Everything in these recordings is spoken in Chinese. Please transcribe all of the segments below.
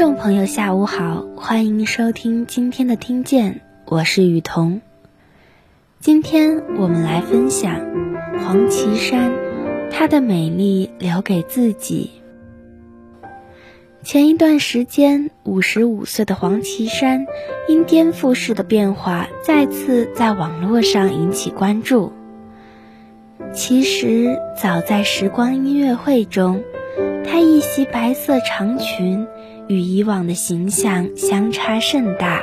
众朋友，下午好，欢迎收听今天的听见，我是雨桐。今天我们来分享黄绮珊，她的美丽留给自己。前一段时间，五十五岁的黄绮珊因颠覆式的变化，再次在网络上引起关注。其实，早在时光音乐会中，她一袭白色长裙。与以往的形象相差甚大。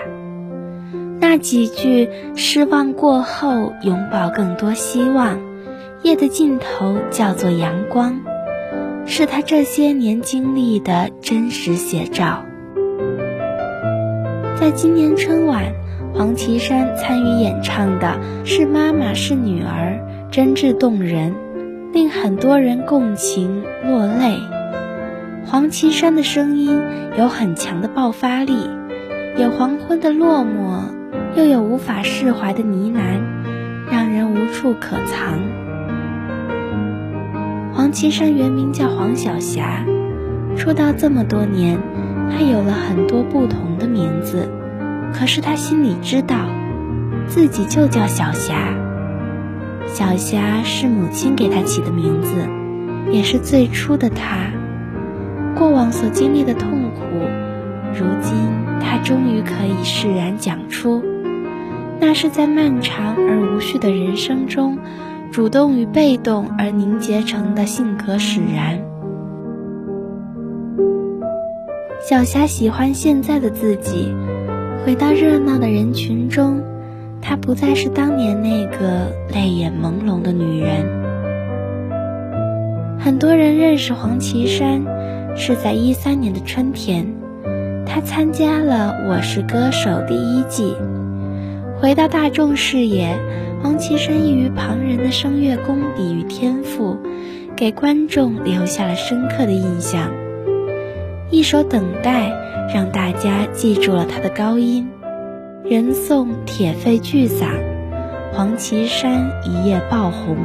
那几句“失望过后，拥抱更多希望”，夜的尽头叫做阳光，是她这些年经历的真实写照。在今年春晚，黄绮珊参与演唱的是《妈妈是女儿》，真挚动人，令很多人共情落泪。黄绮珊的声音有很强的爆发力，有黄昏的落寞，又有无法释怀的呢喃，让人无处可藏。黄绮珊原名叫黄晓霞，出道这么多年，她有了很多不同的名字，可是她心里知道，自己就叫小霞。小霞是母亲给她起的名字，也是最初的她。过往所经历的痛苦，如今她终于可以释然讲出。那是在漫长而无序的人生中，主动与被动而凝结成的性格使然。小霞喜欢现在的自己，回到热闹的人群中，她不再是当年那个泪眼朦胧的女人。很多人认识黄绮珊。是在一三年的春天，她参加了《我是歌手》第一季，回到大众视野。黄绮珊异于旁人的声乐功底与天赋，给观众留下了深刻的印象。一首《等待》让大家记住了她的高音，人送铁肺巨嗓，黄绮珊一夜爆红。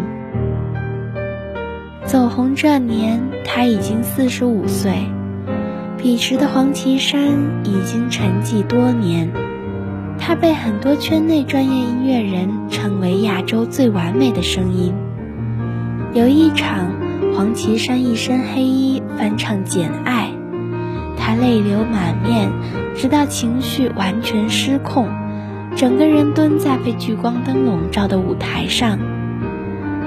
走红这年，他已经四十五岁。彼时的黄绮珊已经沉寂多年，她被很多圈内专业音乐人称为亚洲最完美的声音。有一场，黄绮珊一身黑衣翻唱《简爱》，她泪流满面，直到情绪完全失控，整个人蹲在被聚光灯笼罩的舞台上。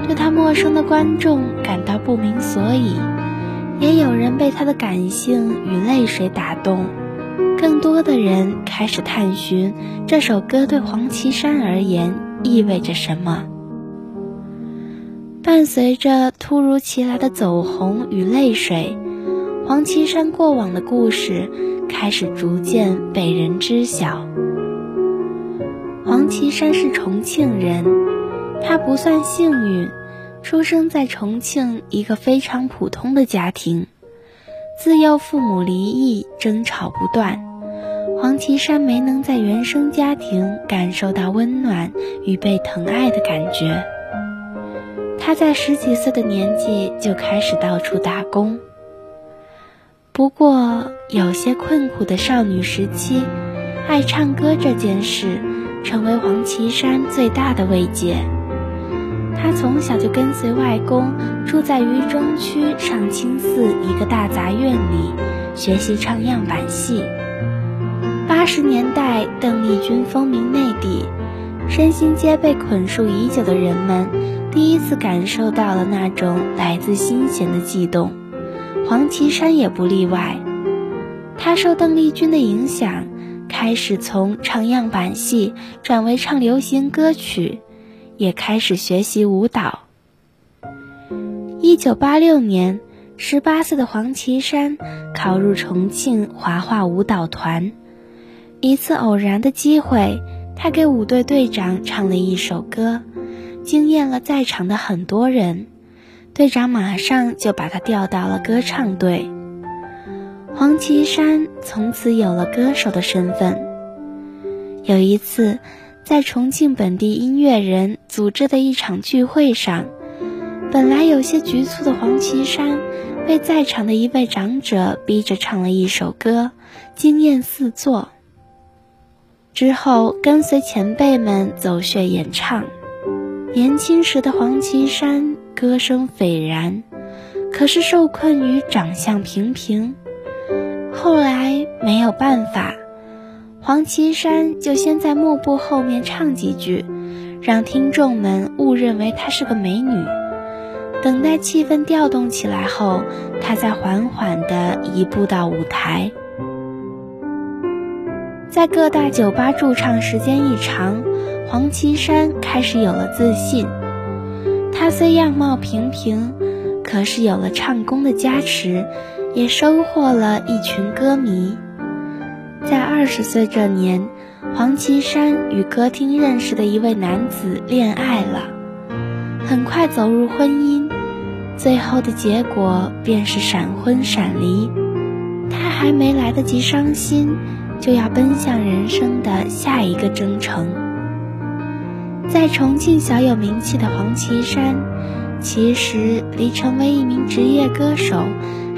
对他陌生的观众感到不明所以，也有人被他的感性与泪水打动，更多的人开始探寻这首歌对黄绮珊而言意味着什么。伴随着突如其来的走红与泪水，黄绮珊过往的故事开始逐渐被人知晓。黄绮珊是重庆人。他不算幸运，出生在重庆一个非常普通的家庭。自幼父母离异，争吵不断，黄绮珊没能在原生家庭感受到温暖与被疼爱的感觉。她在十几岁的年纪就开始到处打工。不过，有些困苦的少女时期，爱唱歌这件事，成为黄绮珊最大的慰藉。她从小就跟随外公住在渝中区上清寺一个大杂院里，学习唱样板戏。八十年代，邓丽君风靡内地，身心皆被捆束已久的人们，第一次感受到了那种来自心弦的悸动。黄绮珊也不例外，她受邓丽君的影响，开始从唱样板戏转为唱流行歌曲。也开始学习舞蹈。一九八六年，十八岁的黄绮珊考入重庆华华舞蹈团。一次偶然的机会，她给舞队队长唱了一首歌，惊艳了在场的很多人。队长马上就把他调到了歌唱队。黄绮珊从此有了歌手的身份。有一次。在重庆本地音乐人组织的一场聚会上，本来有些局促的黄绮珊，被在场的一位长者逼着唱了一首歌，惊艳四座。之后跟随前辈们走穴演唱。年轻时的黄绮珊歌声斐然，可是受困于长相平平。后来没有办法，黄绮珊就先在幕布后面唱几句，让听众们误认为她是个美女。等待气氛调动起来后，她再缓缓地移步到舞台。在各大酒吧驻唱时间一长，黄绮珊开始有了自信。她虽样貌平平，可是有了唱功的加持。也收获了一群歌迷。在二十岁这年，黄绮珊与歌厅认识的一位男子恋爱了，很快走入婚姻，最后的结果便是闪婚闪离。她还没来得及伤心，就要奔向人生的下一个征程。在重庆小有名气的黄绮珊，其实离成为一名职业歌手。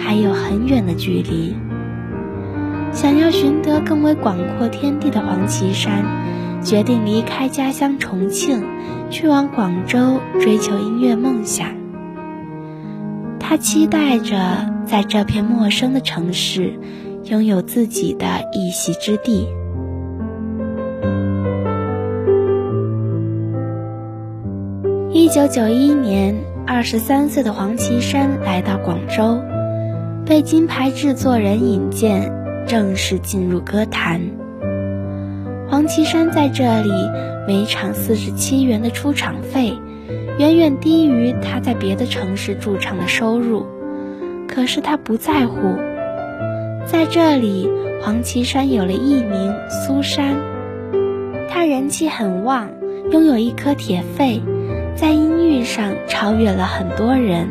还有很远的距离。想要寻得更为广阔天地的黄绮珊，决定离开家乡重庆，去往广州追求音乐梦想。她期待着在这片陌生的城市，拥有自己的一席之地。一九九一年，二十三岁的黄绮珊来到广州。被金牌制作人引荐，正式进入歌坛。黄绮珊在这里每场四十七元的出场费，远远低于她在别的城市驻唱的收入。可是她不在乎，在这里，黄绮珊有了艺名苏珊。她人气很旺，拥有一颗铁肺，在音域上超越了很多人。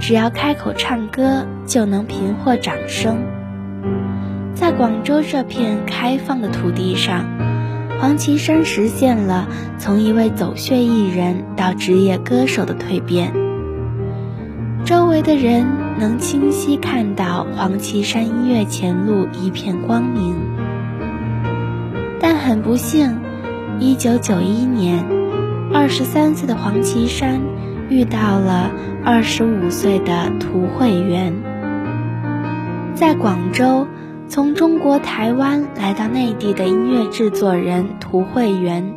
只要开口唱歌，就能频获掌声。在广州这片开放的土地上，黄绮珊实现了从一位走穴艺人到职业歌手的蜕变。周围的人能清晰看到黄绮珊音乐前路一片光明。但很不幸，一九九一年，二十三岁的黄绮珊。遇到了二十五岁的涂慧媛，在广州，从中国台湾来到内地的音乐制作人涂慧源，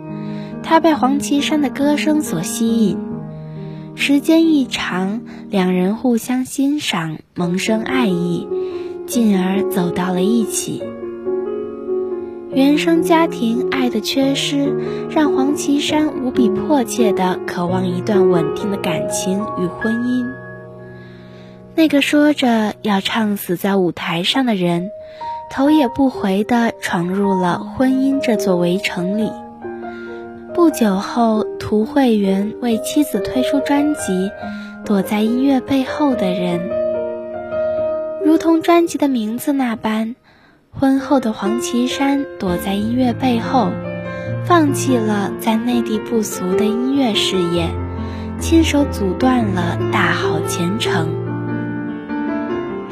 他被黄绮珊的歌声所吸引，时间一长，两人互相欣赏，萌生爱意，进而走到了一起。原生家庭爱的缺失，让黄绮珊无比迫切地渴望一段稳定的感情与婚姻。那个说着要唱死在舞台上的人，头也不回地闯入了婚姻这座围城里。不久后，涂慧源为妻子推出专辑《躲在音乐背后的人》，如同专辑的名字那般。婚后的黄绮珊躲在音乐背后，放弃了在内地不俗的音乐事业，亲手阻断了大好前程。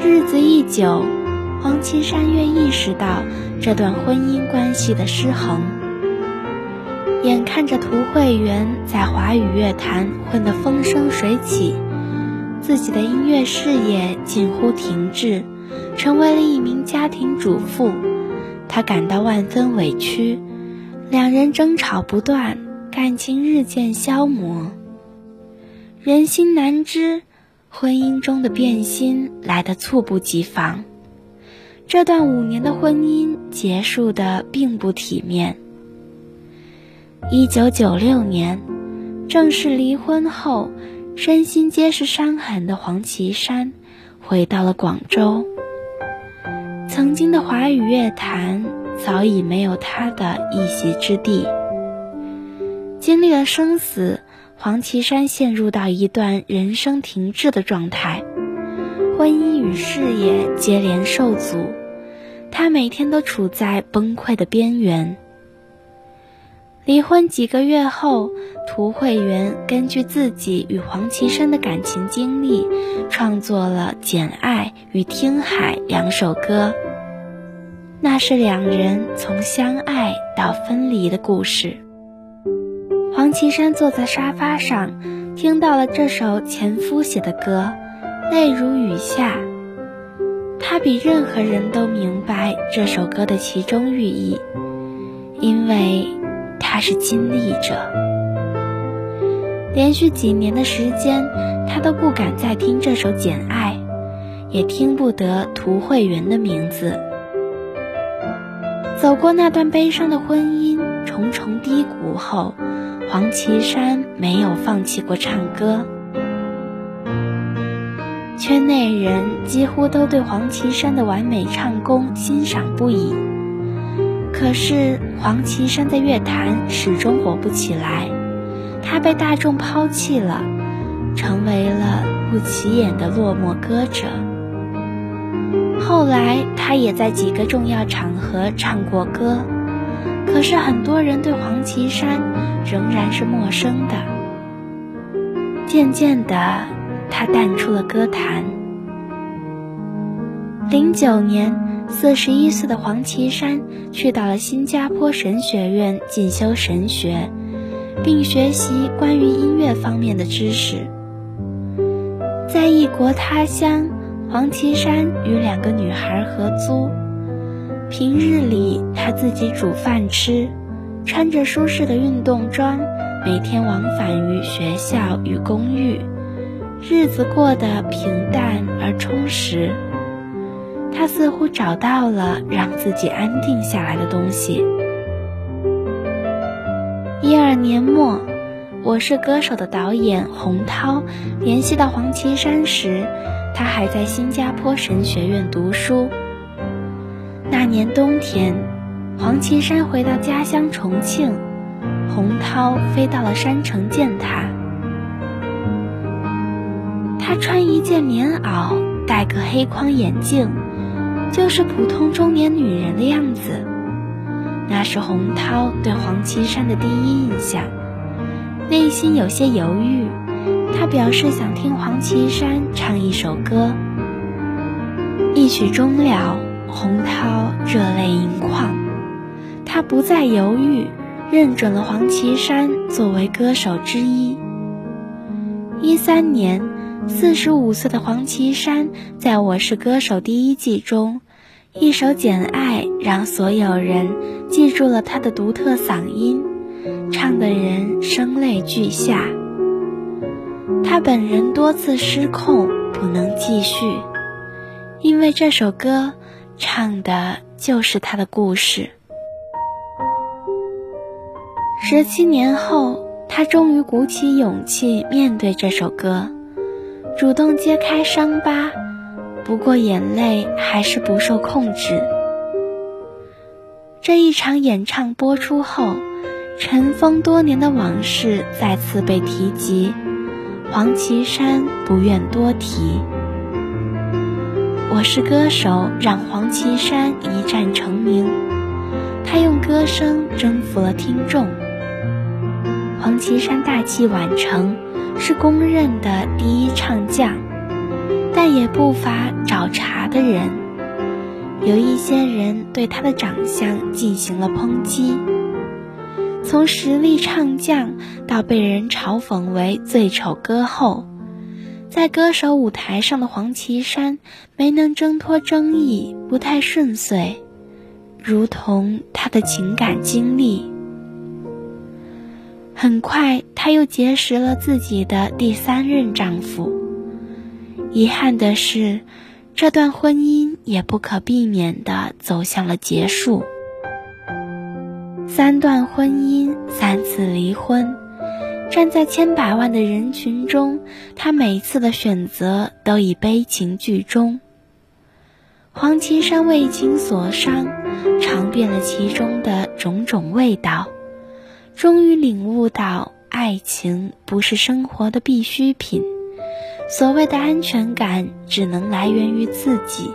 日子一久，黄绮珊越意识到这段婚姻关系的失衡。眼看着涂慧源在华语乐坛混得风生水起，自己的音乐事业近乎停滞。成为了一名家庭主妇，她感到万分委屈，两人争吵不断，感情日渐消磨。人心难知，婚姻中的变心来得猝不及防，这段五年的婚姻结束的并不体面。一九九六年，正式离婚后，身心皆是伤痕的黄绮珊回到了广州。曾经的华语乐坛早已没有他的一席之地。经历了生死，黄绮珊陷入到一段人生停滞的状态，婚姻与事业接连受阻，她每天都处在崩溃的边缘。离婚几个月后，涂慧源根据自己与黄绮珊的感情经历，创作了《简爱》与《听海》两首歌。那是两人从相爱到分离的故事。黄绮珊坐在沙发上，听到了这首前夫写的歌，泪如雨下。她比任何人都明白这首歌的其中寓意，因为。他是亲历者，连续几年的时间，他都不敢再听这首《简爱》，也听不得涂慧源的名字。走过那段悲伤的婚姻，重重低谷后，黄绮珊没有放弃过唱歌。圈内人几乎都对黄绮珊的完美唱功欣赏不已。可是黄绮珊在乐坛始终火不起来，她被大众抛弃了，成为了不起眼的落寞歌者。后来他也在几个重要场合唱过歌，可是很多人对黄绮珊仍然是陌生的。渐渐的，他淡出了歌坛。零九年。四十一岁的黄绮珊去到了新加坡神学院进修神学，并学习关于音乐方面的知识。在异国他乡，黄绮珊与两个女孩合租。平日里，她自己煮饭吃，穿着舒适的运动装，每天往返于学校与公寓，日子过得平淡而充实。他似乎找到了让自己安定下来的东西。一二年末，《我是歌手》的导演洪涛联系到黄绮珊时，他还在新加坡神学院读书。那年冬天，黄绮珊回到家乡重庆，洪涛飞到了山城见他。他穿一件棉袄，戴个黑框眼镜。就是普通中年女人的样子，那是洪涛对黄绮珊的第一印象。内心有些犹豫，他表示想听黄绮珊唱一首歌。一曲终了，洪涛热泪盈眶，他不再犹豫，认准了黄绮珊作为歌手之一。一三年。四十五岁的黄绮珊在我是歌手第一季中，一首《简爱》让所有人记住了她的独特嗓音，唱的人声泪俱下。本人多次失控，不能继续，因为这首歌唱的就是他的故事。十七年后，他终于鼓起勇气面对这首歌。主动揭开伤疤，不过眼泪还是不受控制。这一场演唱播出后，尘封多年的往事再次被提及，黄绮珊不愿多提。我是歌手，让黄绮珊一战成名，她用歌声征服了听众。黄绮珊大器晚成。是公认的第一唱将，但也不乏找茬的人。有一些人对他的长相进行了抨击，从实力唱将到被人嘲讽为最丑歌后，在歌手舞台上的黄绮珊没能挣脱争议，不太顺遂，如同她的情感经历。很快，她又结识了自己的第三任丈夫。遗憾的是，这段婚姻也不可避免地走向了结束。三段婚姻，三次离婚，站在千百万的人群中，她每次的选择都以悲情剧终。黄绮珊为情所伤，尝遍了其中的种种味道。终于领悟到，爱情不是生活的必需品。所谓的安全感，只能来源于自己。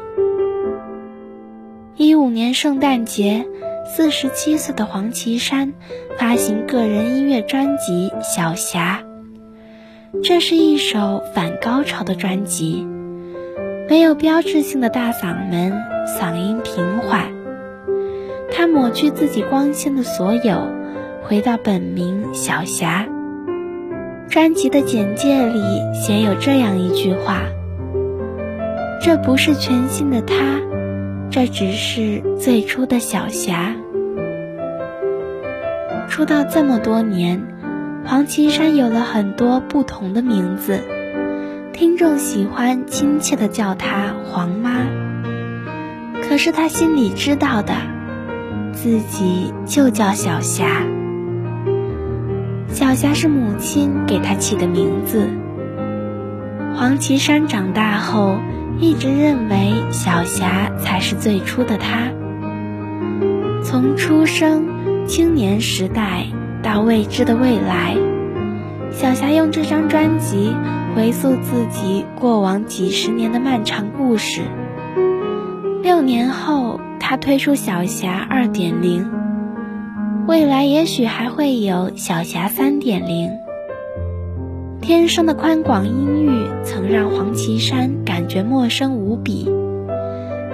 一五年圣诞节，四十七岁的黄绮珊发行个人音乐专辑《小霞》。这是一首反高潮的专辑，没有标志性的大嗓门，嗓音平缓。他抹去自己光鲜的所有，回到本名小霞。专辑的简介里写有这样一句话：“这不是全新的他，这只是最初的小霞。”出道这么多年。黄绮珊有了很多不同的名字，听众喜欢亲切的叫她“黄妈”。可是她心里知道的，自己就叫小霞。小霞是母亲给她起的名字。黄绮珊长大后一直认为小霞才是最初的她。从出生、青年时代。到未知的未来，小霞用这张专辑回溯自己过往几十年的漫长故事。六年后，她推出小霞二点零，未来也许还会有小霞三点零。天生的宽广音域曾让黄绮珊感觉陌生无比，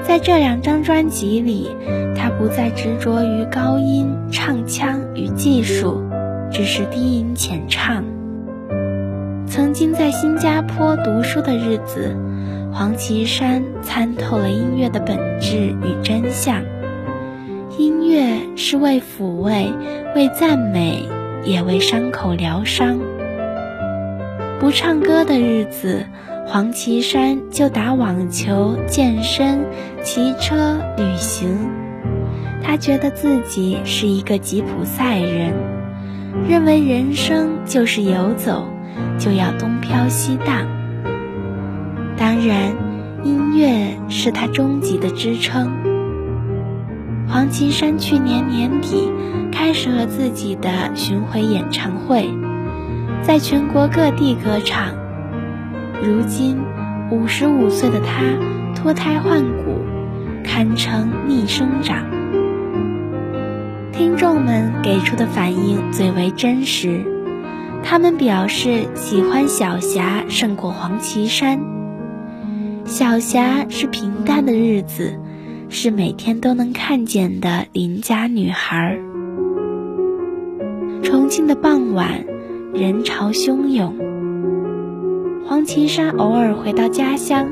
在这两张专辑里。他不再执着于高音唱腔与技术，只是低吟浅唱。曾经在新加坡读书的日子，黄绮珊参透了音乐的本质与真相。音乐是为抚慰、为赞美，也为伤口疗伤。不唱歌的日子，黄绮珊就打网球、健身、骑车、旅行。他觉得自己是一个吉普赛人，认为人生就是游走，就要东飘西荡。当然，音乐是他终极的支撑。黄绮珊去年年底开始了自己的巡回演唱会，在全国各地歌唱。如今，五十五岁的他脱胎换骨，堪称逆生长。听众们给出的反应最为真实，他们表示喜欢小霞胜过黄绮珊。小霞是平淡的日子，是每天都能看见的邻家女孩。重庆的傍晚，人潮汹涌。黄绮珊偶尔回到家乡，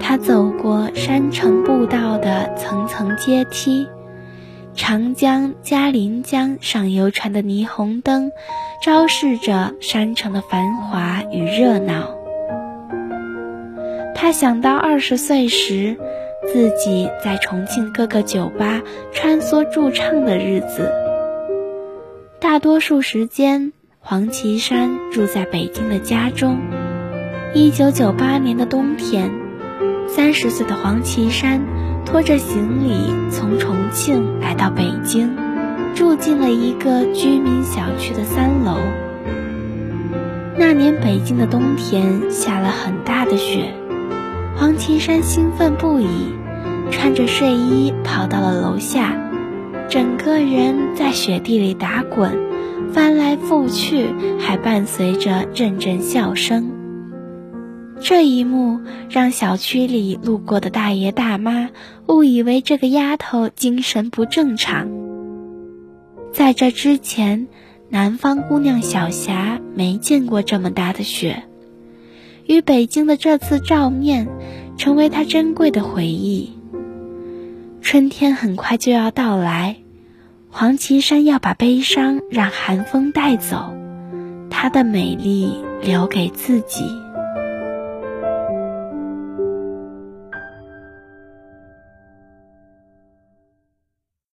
她走过山城步道的层层阶梯。长江、嘉陵江上游船的霓虹灯，昭示着山城的繁华与热闹。他想到二十岁时，自己在重庆各个酒吧穿梭驻唱的日子。大多数时间，黄绮珊住在北京的家中。一九九八年的冬天，三十岁的黄绮珊。拖着行李从重庆来到北京，住进了一个居民小区的三楼。那年北京的冬天下了很大的雪，黄绮珊兴奋不已，穿着睡衣跑到了楼下，整个人在雪地里打滚，翻来覆去，还伴随着阵阵笑声。这一幕让小区里路过的大爷大妈误以为这个丫头精神不正常。在这之前，南方姑娘小霞没见过这么大的雪，与北京的这次照面，成为她珍贵的回忆。春天很快就要到来，黄绮珊要把悲伤让寒风带走，她的美丽留给自己。